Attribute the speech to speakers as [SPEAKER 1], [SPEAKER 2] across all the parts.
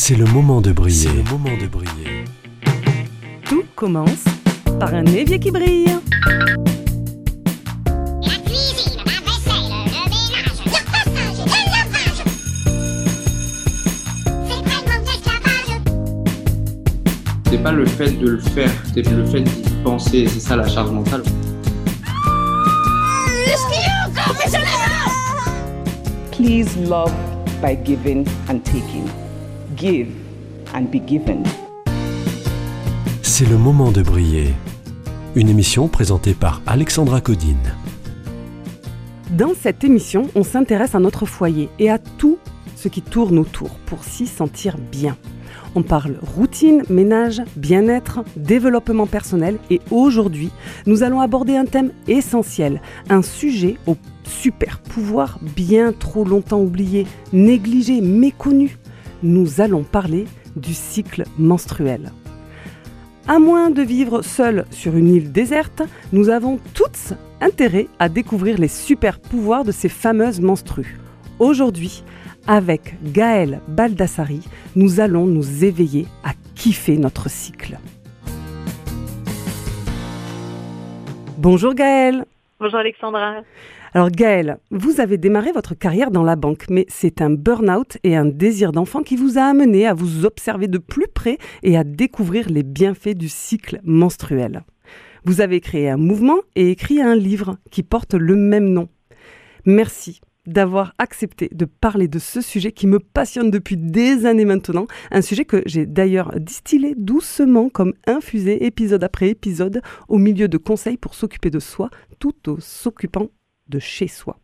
[SPEAKER 1] C'est le moment de briller. le moment de briller.
[SPEAKER 2] Tout commence par un évier qui brille.
[SPEAKER 3] La cuisine, la vaisselle, le ménage, le repassage et le lavage. C'est.
[SPEAKER 4] C'est pas le fait de le faire, c'est le fait d'y penser, c'est ça la charge mentale.
[SPEAKER 5] Please love by giving and taking. Give and be given.
[SPEAKER 1] C'est le moment de briller. Une émission présentée par Alexandra Codine.
[SPEAKER 2] Dans cette émission, on s'intéresse à notre foyer et à tout ce qui tourne autour pour s'y sentir bien. On parle routine, ménage, bien-être, développement personnel et aujourd'hui, nous allons aborder un thème essentiel, un sujet au super pouvoir bien trop longtemps oublié, négligé, méconnu. Nous allons parler du cycle menstruel. À moins de vivre seul sur une île déserte, nous avons toutes intérêt à découvrir les super pouvoirs de ces fameuses menstrues. Aujourd'hui, avec Gaëlle Baldassari, nous allons nous éveiller à kiffer notre cycle. Bonjour Gaëlle
[SPEAKER 6] Bonjour Alexandra.
[SPEAKER 2] Alors Gaëlle, vous avez démarré votre carrière dans la banque, mais c'est un burn-out et un désir d'enfant qui vous a amené à vous observer de plus près et à découvrir les bienfaits du cycle menstruel. Vous avez créé un mouvement et écrit un livre qui porte le même nom. Merci d'avoir accepté de parler de ce sujet qui me passionne depuis des années maintenant, un sujet que j'ai d'ailleurs distillé doucement comme infusé épisode après épisode au milieu de conseils pour s'occuper de soi tout en s'occupant de chez soi.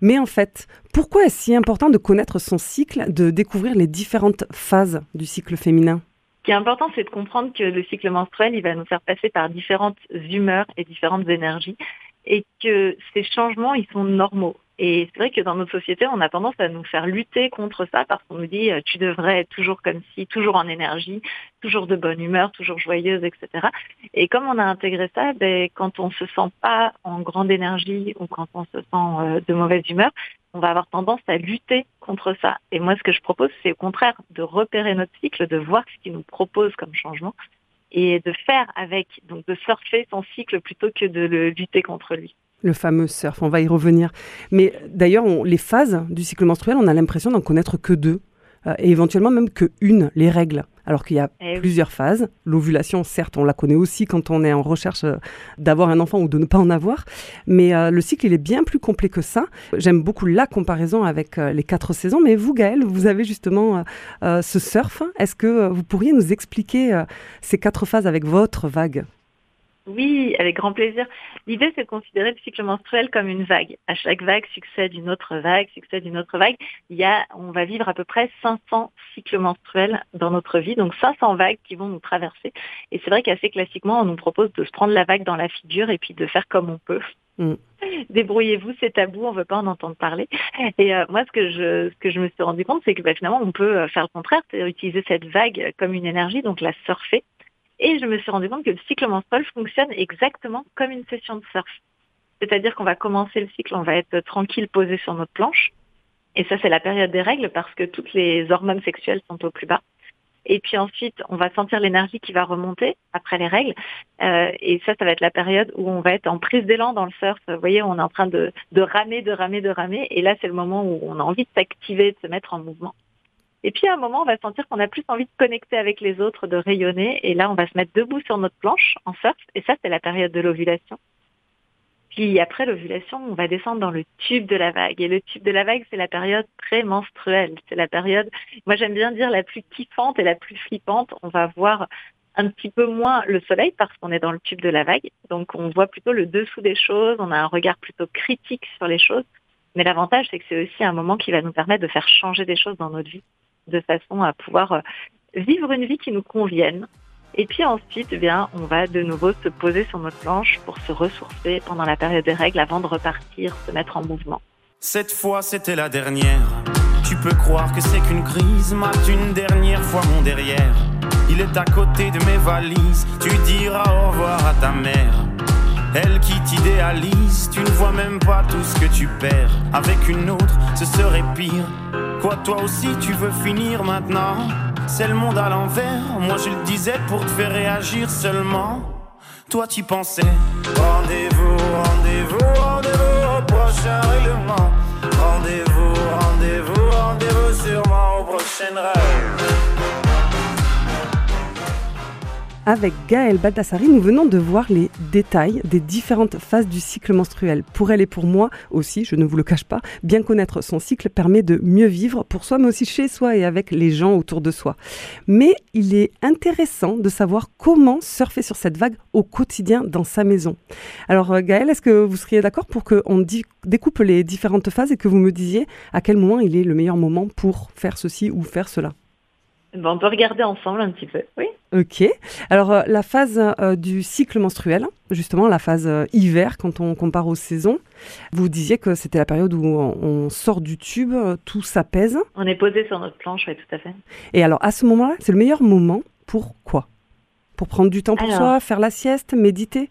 [SPEAKER 2] Mais en fait, pourquoi est-ce si important de connaître son cycle, de découvrir les différentes phases du cycle féminin?
[SPEAKER 6] Ce qui est important, c'est de comprendre que le cycle menstruel, il va nous faire passer par différentes humeurs et différentes énergies et que ces changements, ils sont normaux. Et c'est vrai que dans notre société, on a tendance à nous faire lutter contre ça parce qu'on nous dit euh, tu devrais être toujours comme ci, toujours en énergie, toujours de bonne humeur, toujours joyeuse, etc. Et comme on a intégré ça, ben, quand on se sent pas en grande énergie ou quand on se sent euh, de mauvaise humeur, on va avoir tendance à lutter contre ça. Et moi, ce que je propose, c'est au contraire de repérer notre cycle, de voir ce qu'il nous propose comme changement et de faire avec, donc de surfer son cycle plutôt que de le lutter contre lui.
[SPEAKER 2] Le fameux surf, on va y revenir. Mais d'ailleurs, les phases du cycle menstruel, on a l'impression d'en connaître que deux, euh, et éventuellement même que une, les règles. Alors qu'il y a
[SPEAKER 6] Eh oui.
[SPEAKER 2] plusieurs phases. L'ovulation, certes, on la connaît aussi quand on est en recherche euh, d'avoir un enfant ou de ne pas en avoir. Mais euh, le cycle, il est bien plus complet que ça. J'aime beaucoup la comparaison avec les quatre saisons. Mais vous, Gaëlle, vous avez justement ce surf. Est-ce que vous pourriez nous expliquer ces quatre phases avec votre vague?
[SPEAKER 6] Oui, avec grand plaisir. L'idée, c'est de considérer le cycle menstruel comme une vague. À chaque vague succède une autre vague, succède une autre vague. Il y a, on va vivre à peu près 500 cycles menstruels dans notre vie, donc 500 vagues qui vont nous traverser. Et c'est vrai qu'assez classiquement, on nous propose de se prendre la vague dans la figure et puis de faire comme on peut.
[SPEAKER 2] Mm.
[SPEAKER 6] Débrouillez-vous, c'est tabou, on veut pas en entendre parler. Et euh, moi, ce que je, ce que je me suis rendu compte, c'est que bah, finalement, on peut euh, faire le contraire, c'est utiliser cette vague comme une énergie, donc la surfer. Et je me suis rendu compte que le cycle menstruel fonctionne exactement comme une session de surf. C'est-à-dire qu'on va commencer le cycle, on va être tranquille, posé sur notre planche. Et ça, c'est la période des règles parce que toutes les hormones sexuelles sont au plus bas. Et puis ensuite, on va sentir l'énergie qui va remonter après les règles. Euh, et ça, ça va être la période où on va être en prise d'élan dans le surf. Vous voyez, on est en train de, de ramer, de ramer, de ramer. Et là, c'est le moment où on a envie de s'activer, de se mettre en mouvement. Et puis à un moment, on va sentir qu'on a plus envie de connecter avec les autres, de rayonner. Et là, on va se mettre debout sur notre planche en surf. Et ça, c'est la période de l'ovulation. Puis après l'ovulation, on va descendre dans le tube de la vague. Et le tube de la vague, c'est la période prémenstruelle. C'est la période, moi j'aime bien dire la plus kiffante et la plus flippante. On va voir un petit peu moins le soleil parce qu'on est dans le tube de la vague. Donc on voit plutôt le dessous des choses, on a un regard plutôt critique sur les choses. Mais l'avantage, c'est que c'est aussi un moment qui va nous permettre de faire changer des choses dans notre vie, de façon à pouvoir euh, vivre une vie qui nous convienne. Et puis ensuite, eh on va de nouveau se poser sur notre planche pour se ressourcer pendant la période des règles avant de repartir, se mettre en mouvement.
[SPEAKER 7] Cette fois c'était la dernière. Tu peux croire que c'est qu'une crise, mate une dernière fois mon derrière. Il est à côté de mes valises, tu diras au revoir à ta mère. Elle qui t'idéalise, tu ne vois même pas tout ce que tu perds. Avec une autre, ce serait pire. Quoi, toi aussi, tu veux finir maintenant? C'est le monde à l'envers. Moi je le disais pour te faire réagir seulement. Toi tu pensais. Rendez-vous, rendez-vous, rendez-vous au prochain règlement. Rendez-vous, rendez-vous, rendez-vous sûrement au prochain rêve.
[SPEAKER 2] Avec Gaëlle Baldassari, nous venons de voir les détails des différentes phases du cycle menstruel. Pour elle et pour moi aussi, je ne vous le cache pas, bien connaître son cycle permet de mieux vivre pour soi, mais aussi chez soi et avec les gens autour de soi. Mais il est intéressant de savoir comment surfer sur cette vague au quotidien dans sa maison. Alors euh, Gaëlle, est-ce que vous seriez d'accord pour qu'on découpe les différentes phases et que vous me disiez à quel moment il est le meilleur moment pour faire ceci ou faire cela?
[SPEAKER 6] Bon, on peut regarder ensemble un petit peu. Oui.
[SPEAKER 2] Ok. Alors euh, la phase euh, du cycle menstruel, justement la phase euh, hiver quand on compare aux saisons, vous disiez que c'était la période où on, on sort du tube, euh, tout s'apaise.
[SPEAKER 6] On est posé sur notre planche, oui, tout à fait.
[SPEAKER 2] Et alors à ce moment-là, c'est le meilleur moment pour quoi? Pour prendre du temps pour
[SPEAKER 6] Alors.
[SPEAKER 2] soi, faire la sieste, méditer,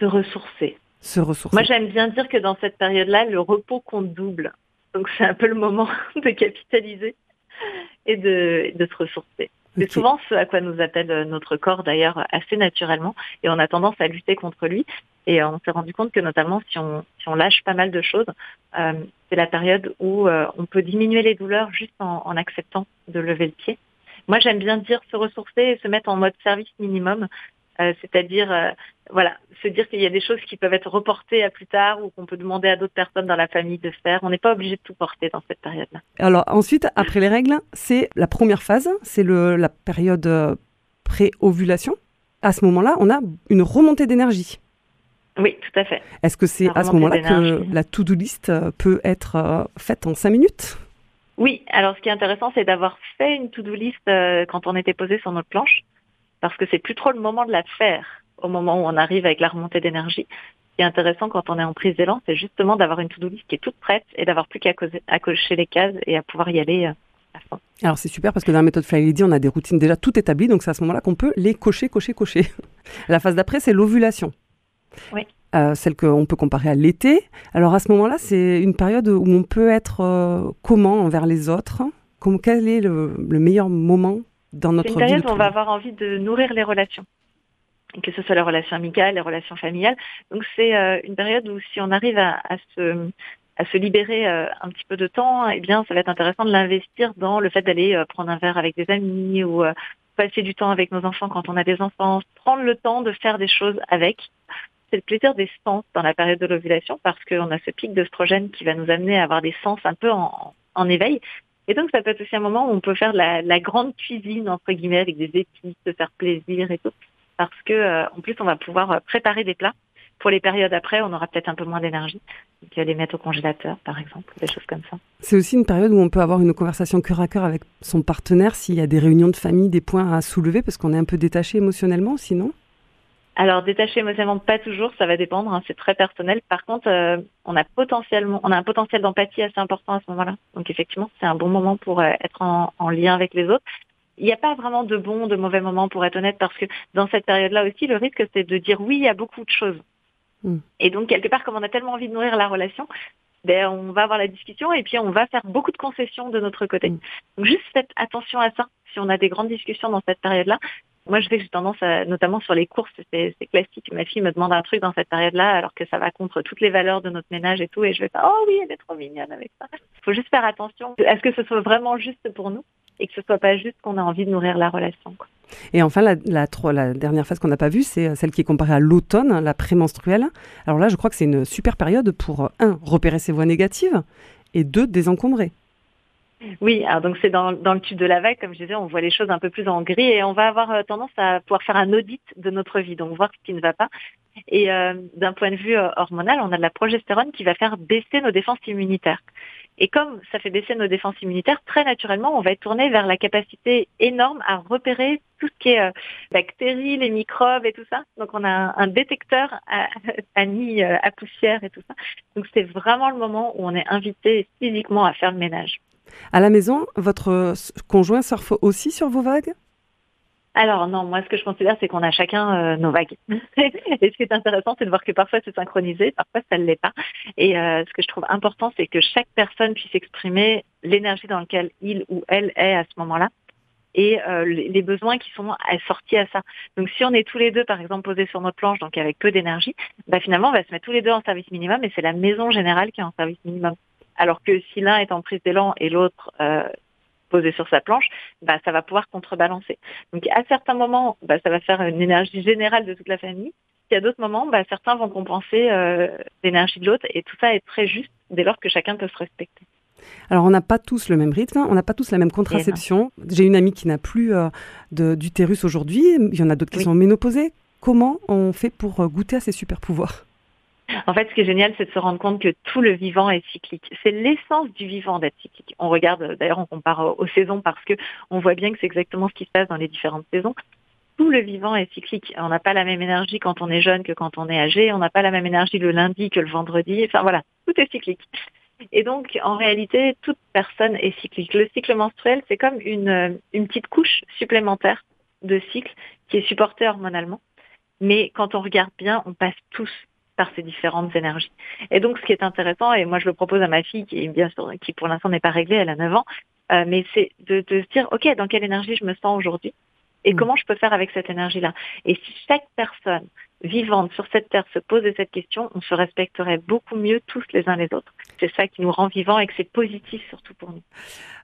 [SPEAKER 6] Se ressourcer.
[SPEAKER 2] se ressourcer.
[SPEAKER 6] Moi, j'aime bien dire que dans cette période-là, le repos compte double. Donc, c'est un peu le moment de capitaliser et de, de se ressourcer. C'est souvent ce à quoi nous appelle euh, notre corps d'ailleurs assez naturellement et on a tendance à lutter contre lui et euh, on s'est rendu compte que notamment si on, si on lâche pas mal de choses, euh, c'est la période où euh, on peut diminuer les douleurs juste en, en acceptant de lever le pied. Moi j'aime bien dire se ressourcer et se mettre en mode service minimum, c'est-à-dire euh, voilà, se dire qu'il y a des choses qui peuvent être reportées à plus tard ou qu'on peut demander à d'autres personnes dans la famille de faire. On n'est pas obligé de tout porter dans cette période-là.
[SPEAKER 2] Alors ensuite, après les règles, c'est la première phase, c'est la période euh, pré-ovulation. À ce moment-là, on a une remontée d'énergie.
[SPEAKER 6] Oui, tout à fait.
[SPEAKER 2] Est-ce que c'est à ce moment-là que la to-do list euh, peut être euh, faite en cinq minutes?
[SPEAKER 6] Oui, alors ce qui est intéressant, c'est d'avoir fait une to-do list euh, quand on était posé sur notre planche, parce que c'est plus trop le moment de la faire au moment où on arrive avec la remontée d'énergie. Ce qui est intéressant quand on est en prise d'élan, c'est justement d'avoir une to-do list qui est toute prête et d'avoir plus qu'à cocher les cases et à pouvoir y aller euh, à fond.
[SPEAKER 2] Alors c'est super parce que dans la méthode Fly Lady, on a des routines déjà toutes établies, donc c'est à ce moment-là qu'on peut les cocher, cocher, cocher. La phase d'après, c'est l'ovulation.
[SPEAKER 6] Oui.
[SPEAKER 2] Euh, celle qu'on peut comparer à l'été. Alors à ce moment-là, c'est une période où on peut être euh, comment envers les autres? Comme, Quel est le, le meilleur moment dans
[SPEAKER 6] C'est
[SPEAKER 2] notre
[SPEAKER 6] une
[SPEAKER 2] vie
[SPEAKER 6] période
[SPEAKER 2] de
[SPEAKER 6] où on va avoir envie de nourrir les relations, que ce soit les relations amicales, les relations familiales. Donc c'est euh, une période où si on arrive à, à se à se libérer euh, un petit peu de temps, eh bien ça va être intéressant de l'investir dans le fait d'aller euh, prendre un verre avec des amis ou passer du temps avec nos enfants quand on a des enfants, prendre le temps de faire des choses avec. C'est le plaisir des sens dans la période de l'ovulation parce qu'on a ce pic d'œstrogène qui va nous amener à avoir des sens un peu en, en éveil. Et donc, ça peut être aussi un moment où on peut faire la, la grande cuisine, entre guillemets, avec des épices, se faire plaisir et tout. Parce que, euh, en plus, on va pouvoir euh, préparer des plats. Pour les périodes après, on aura peut-être un peu moins d'énergie. Donc, euh, les mettre au congélateur, par exemple, des choses comme ça.
[SPEAKER 2] C'est aussi une période où on peut avoir une conversation cœur à cœur avec son partenaire s'il y a des réunions de famille, des points à soulever parce qu'on est un peu détaché émotionnellement, sinon.
[SPEAKER 6] Alors, détaché émotionnellement, pas toujours, ça va dépendre, hein, c'est très personnel. Par contre, euh, on a potentiellement, on a un potentiel d'empathie assez important à ce moment-là. Donc, effectivement, c'est un bon moment pour euh, être en, en lien avec les autres. Il n'y a pas vraiment de bon, de mauvais moment, pour être honnête, parce que dans cette période-là aussi, le risque, c'est de dire oui à beaucoup de choses.
[SPEAKER 2] Mm.
[SPEAKER 6] Et donc, quelque part, comme on a tellement envie de nourrir la relation, ben, on va avoir la discussion et puis on va faire beaucoup de concessions de notre côté.
[SPEAKER 2] Mm.
[SPEAKER 6] Donc, juste faites attention à ça. Si on a des grandes discussions dans cette période-là, moi, je sais que j'ai tendance, notamment sur les courses, c'est classique. Ma fille me demande un truc dans cette période-là, alors que ça va contre toutes les valeurs de notre ménage et tout, et je vais pas, oh oui, elle est trop mignonne avec ça. Il faut juste faire attention à ce que ce soit vraiment juste pour nous et que ce soit pas juste qu'on a envie de nourrir la relation.
[SPEAKER 2] Et enfin, la, dernière phase qu'on n'a pas vue, c'est euh, celle qui est comparée à l'automne, la prémenstruelle. Alors là, je crois que c'est une super période pour, un, repérer ses voies négatives, et deux, désencombrer.
[SPEAKER 6] Oui, alors donc c'est dans, dans le tube de la vague, comme je disais, on voit les choses un peu plus en gris et on va avoir euh, tendance à pouvoir faire un audit de notre vie, donc voir ce qui ne va pas. Et euh, d'un point de vue euh, hormonal, on a de la progestérone qui va faire baisser nos défenses immunitaires. Et comme ça fait baisser nos défenses immunitaires, très naturellement, on va être tourné vers la capacité énorme à repérer tout ce qui est euh, bactéries, les microbes et tout ça. Donc on a un, détecteur à, à nid, euh, à poussière et tout ça. Donc c'est vraiment le moment où on est invité physiquement à faire le ménage.
[SPEAKER 2] À la maison, votre euh, conjoint surfe aussi sur vos vagues?
[SPEAKER 6] Alors non, moi ce que je considère c'est qu'on a chacun euh, nos vagues. et ce qui est intéressant c'est de voir que parfois c'est synchronisé, parfois ça ne l'est pas. Et euh, ce que je trouve important c'est que chaque personne puisse exprimer l'énergie dans laquelle il ou elle est à ce moment-là. et les les besoins qui sont assortis à ça. Donc si on est tous les deux, par exemple, posés sur notre planche, donc avec peu d'énergie, bah, finalement, on va se mettre tous les deux en service minimum et c'est la maison générale qui est en service minimum. Alors que si l'un est en prise d'élan et l'autre euh, posé sur sa planche, bah, ça va pouvoir contrebalancer. Donc à certains moments, bah, ça va faire une énergie générale de toute la famille. Puis à d'autres moments, bah, certains vont compenser euh, l'énergie de l'autre et tout ça est très juste dès lors que chacun peut se respecter.
[SPEAKER 2] Alors, on n'a pas tous le même rythme, on n'a pas tous la même contraception. J'ai une amie qui n'a plus euh, d'utérus aujourd'hui, il y en a d'autres qui
[SPEAKER 6] Oui.
[SPEAKER 2] sont ménopausées. Comment on fait pour goûter à ces super pouvoirs?
[SPEAKER 6] En fait, ce qui est génial, c'est de se rendre compte que tout le vivant est cyclique. C'est l'essence du vivant d'être cyclique. On regarde, d'ailleurs, on compare aux, saisons parce que on voit bien que c'est exactement ce qui se passe dans les différentes saisons. Tout le vivant est cyclique. On n'a pas la même énergie quand on est jeune que quand on est âgé. On n'a pas la même énergie le lundi que le vendredi. Enfin voilà, tout est cyclique. Et donc, en réalité, toute personne est cyclique. Le cycle menstruel, c'est comme une, euh, une petite couche supplémentaire de cycle qui est supportée hormonalement. Mais quand on regarde bien, on passe tous par ces différentes énergies. Et donc, ce qui est intéressant, et moi je le propose à ma fille, qui, est bien sûr, qui pour l'instant n'est pas réglée, elle a 9 ans, euh, mais c'est de, de se dire, OK, dans quelle énergie je me sens aujourd'hui et
[SPEAKER 2] Mm.
[SPEAKER 6] comment je peux faire avec cette énergie-là. Et si chaque personne vivante sur cette terre se posait cette question, on se respecterait beaucoup mieux tous les uns les autres. C'est ça qui nous rend vivants et que c'est positif surtout pour nous.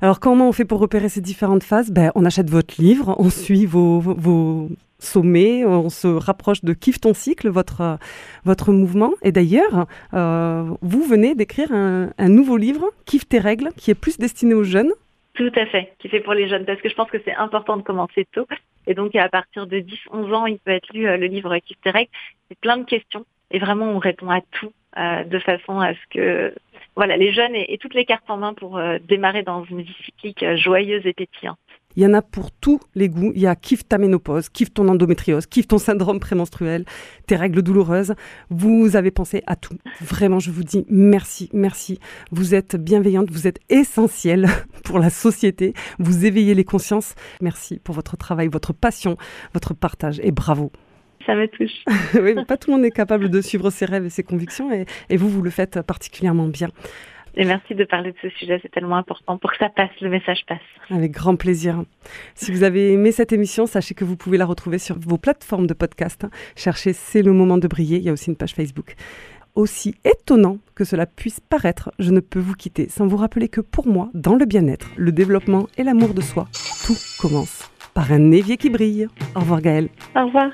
[SPEAKER 2] Alors, comment on fait pour repérer ces différentes phases? Ben, On achète votre livre, on suit vos, vos- sommets, on se rapproche de Kiffe ton cycle, votre, votre mouvement. Et d'ailleurs, euh, vous venez d'écrire un, un nouveau livre, Kiffe tes règles, qui est plus destiné aux jeunes.
[SPEAKER 6] Tout à fait, qui fait pour les jeunes, parce que je pense que c'est important de commencer tôt. Et donc, à partir de 10-11 ans, il peut être lu euh, le livre règles. C'est plein de questions. Et vraiment, on répond à tout euh, de façon à ce que voilà, les jeunes aient, toutes les cartes en main pour euh, démarrer dans une vie cyclique joyeuse et pétillante.
[SPEAKER 2] Il y en a pour tous les goûts. Il y a Kiffe ta ménopause, Kiffe ton endométriose, Kiffe ton syndrome prémenstruel, tes règles douloureuses. Vous avez pensé à tout. Vraiment, je vous dis merci, merci. Vous êtes bienveillante, vous êtes essentielle pour la société. Vous éveillez les consciences. Merci pour votre travail, votre passion, votre partage et bravo.
[SPEAKER 6] Ça me touche.
[SPEAKER 2] oui, mais pas tout le monde est capable de suivre ses rêves et ses convictions et, et vous, vous le faites particulièrement bien.
[SPEAKER 6] Et merci de parler de ce sujet, c'est tellement important pour que ça passe, le message passe.
[SPEAKER 2] Avec grand plaisir. Si vous avez aimé cette émission, sachez que vous pouvez la retrouver sur vos plateformes de podcast. Cherchez C'est le moment de briller. Il y a aussi une page Facebook. Aussi étonnant que cela puisse paraître, je ne peux vous quitter sans vous rappeler que pour moi, dans le bien-être, le développement et l'amour de soi, tout commence par un évier qui brille. Au revoir Gaëlle.
[SPEAKER 6] Au revoir.